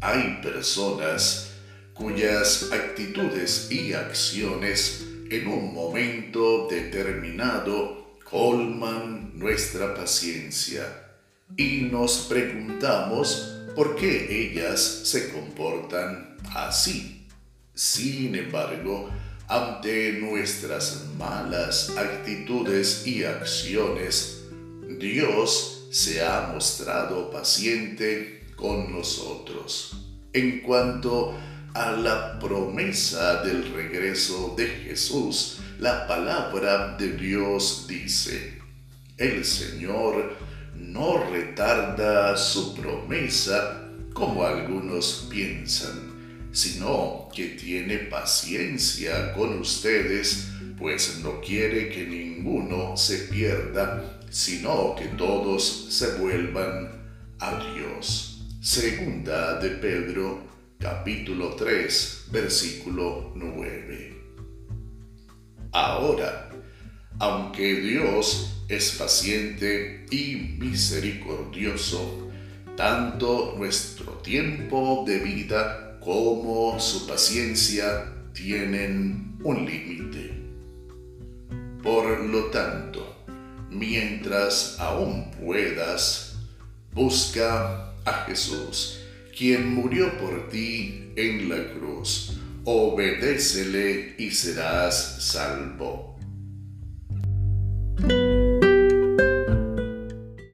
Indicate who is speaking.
Speaker 1: hay personas cuyas actitudes y acciones en un momento determinado colman nuestra paciencia y nos preguntamos por qué ellas se comportan así. Sin embargo, ante nuestras malas actitudes y acciones, Dios se ha mostrado paciente con nosotros. En cuanto a la promesa del regreso de Jesús, la palabra de Dios dice, el Señor no retarda su promesa como algunos piensan, sino que tiene paciencia con ustedes, pues no quiere que ninguno se pierda, sino que todos se vuelvan a Dios. Segunda de Pedro, capítulo 3, versículo 9. Ahora, aunque Dios es paciente y misericordioso, tanto nuestro tiempo de vida como su paciencia tienen un límite. Por lo tanto, mientras aún puedas, busca a Jesús, quien murió por ti en la cruz. Obedécele y serás salvo.